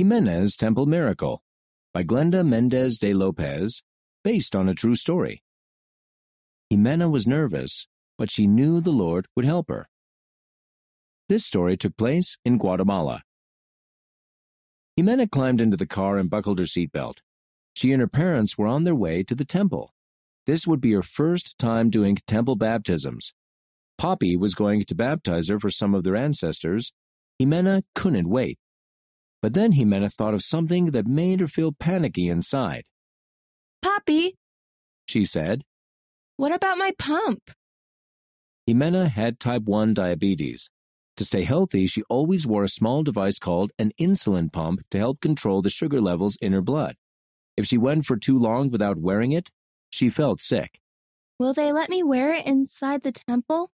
Jimena's Temple Miracle by Glenda Mendez de Lopez, based on a true story. Jimena was nervous, but she knew the Lord would help her. This story took place in Guatemala. Jimena climbed into the car and buckled her seatbelt. She and her parents were on their way to the temple. This would be her first time doing temple baptisms. Poppy was going to baptize her for some of their ancestors. Jimena couldn't wait. But then Jimena thought of something that made her feel panicky inside. Poppy, She said, what about my pump? Jimena had type 1 diabetes. To stay healthy, she always wore a small device called an insulin pump to help control the sugar levels in her blood. If she went for too long without wearing it, she felt sick. Will they let me wear it inside the temple?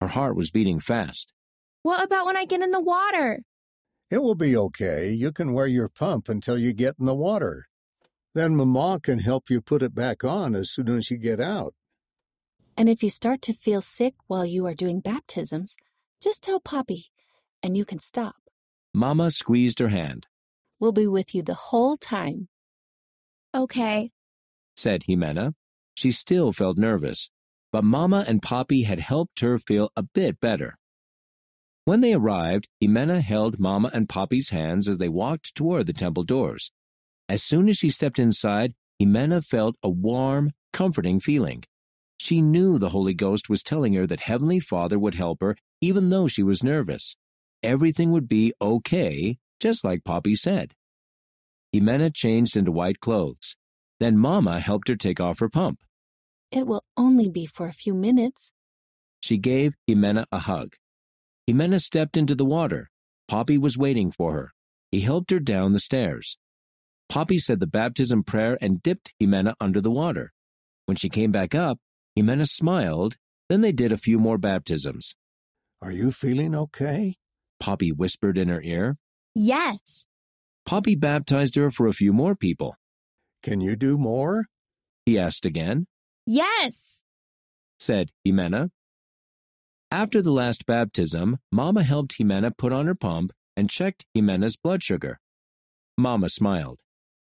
Her heart was beating fast. What about when I get in the water? It will be okay. You can wear your pump until you get in the water. Then Mama can help you put it back on as soon as you get out. And if you start to feel sick while you are doing baptisms, just tell Poppy and you can stop. Mama squeezed her hand, We'll be with you the whole time. Okay. said Jimena. She still felt nervous, but Mama and Poppy had helped her feel a bit better. When they arrived, Jimena held Mama and Poppy's hands as they walked toward the temple doors. As soon as she stepped inside, Jimena felt a warm, comforting feeling. She knew the Holy Ghost was telling her that Heavenly Father would help her even though she was nervous. Everything would be okay, just like Poppy said. Jimena changed into white clothes. Then Mama helped her take off her pump. It will only be for a few minutes. She gave Jimena a hug. Jimena stepped into the water. Poppy was waiting for her. He helped her down the stairs. Poppy said the baptism prayer and dipped Jimena under the water. When she came back up, Jimena smiled. Then they did a few more baptisms. Are you feeling okay? Poppy whispered in her ear. Yes. Poppy baptized her for a few more people. Can you do more? He asked again, Yes. said Jimena. After the last baptism, Mama helped Jimena put on her pump and checked Jimena's blood sugar. Mama smiled.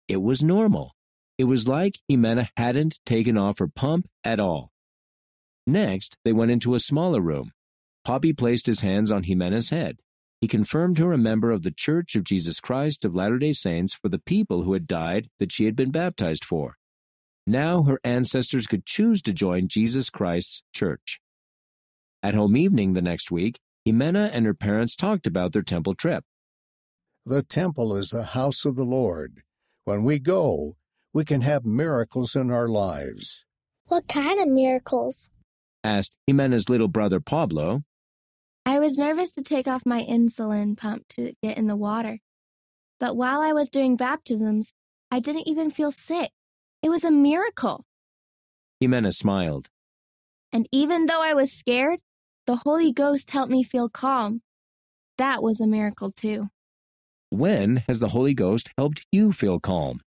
It was normal. It was like Jimena hadn't taken off her pump at all. Next, they went into a smaller room. Poppy placed his hands on Jimena's head. He confirmed her a member of the Church of Jesus Christ of Latter day Saints for the people who had died that she had been baptized for. Now her ancestors could choose to join Jesus Christ's church. At home evening the next week, Jimena and her parents talked about their temple trip. The temple is the house of the Lord. When we go, we can have miracles in our lives. What kind of miracles? Asked Jimena's little brother Pablo. I was nervous to take off my insulin pump to get in the water. But while I was doing baptisms, I didn't even feel sick. It was a miracle. Jimena smiled. And even though I was scared, the Holy Ghost helped me feel calm. That was a miracle too. When has the Holy Ghost helped you feel calm?